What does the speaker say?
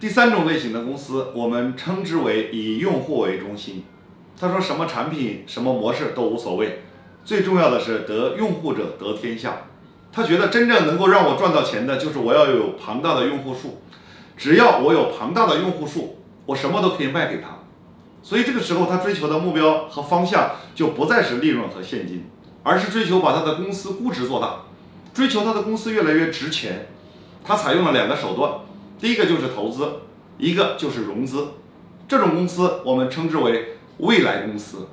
第三种类型的公司，我们称之为以用户为中心。他说什么产品、什么模式都无所谓，最重要的是得用户者得天下。他觉得真正能够让我赚到钱的，就是我要有庞大的用户数。只要我有庞大的用户数，我什么都可以卖给他。所以这个时候，他追求的目标和方向就不再是利润和现金，而是追求把他的公司估值做大，追求他的公司越来越值钱。他采用了两个手段，第一个就是投资，一个就是融资。这种公司我们称之为未来公司。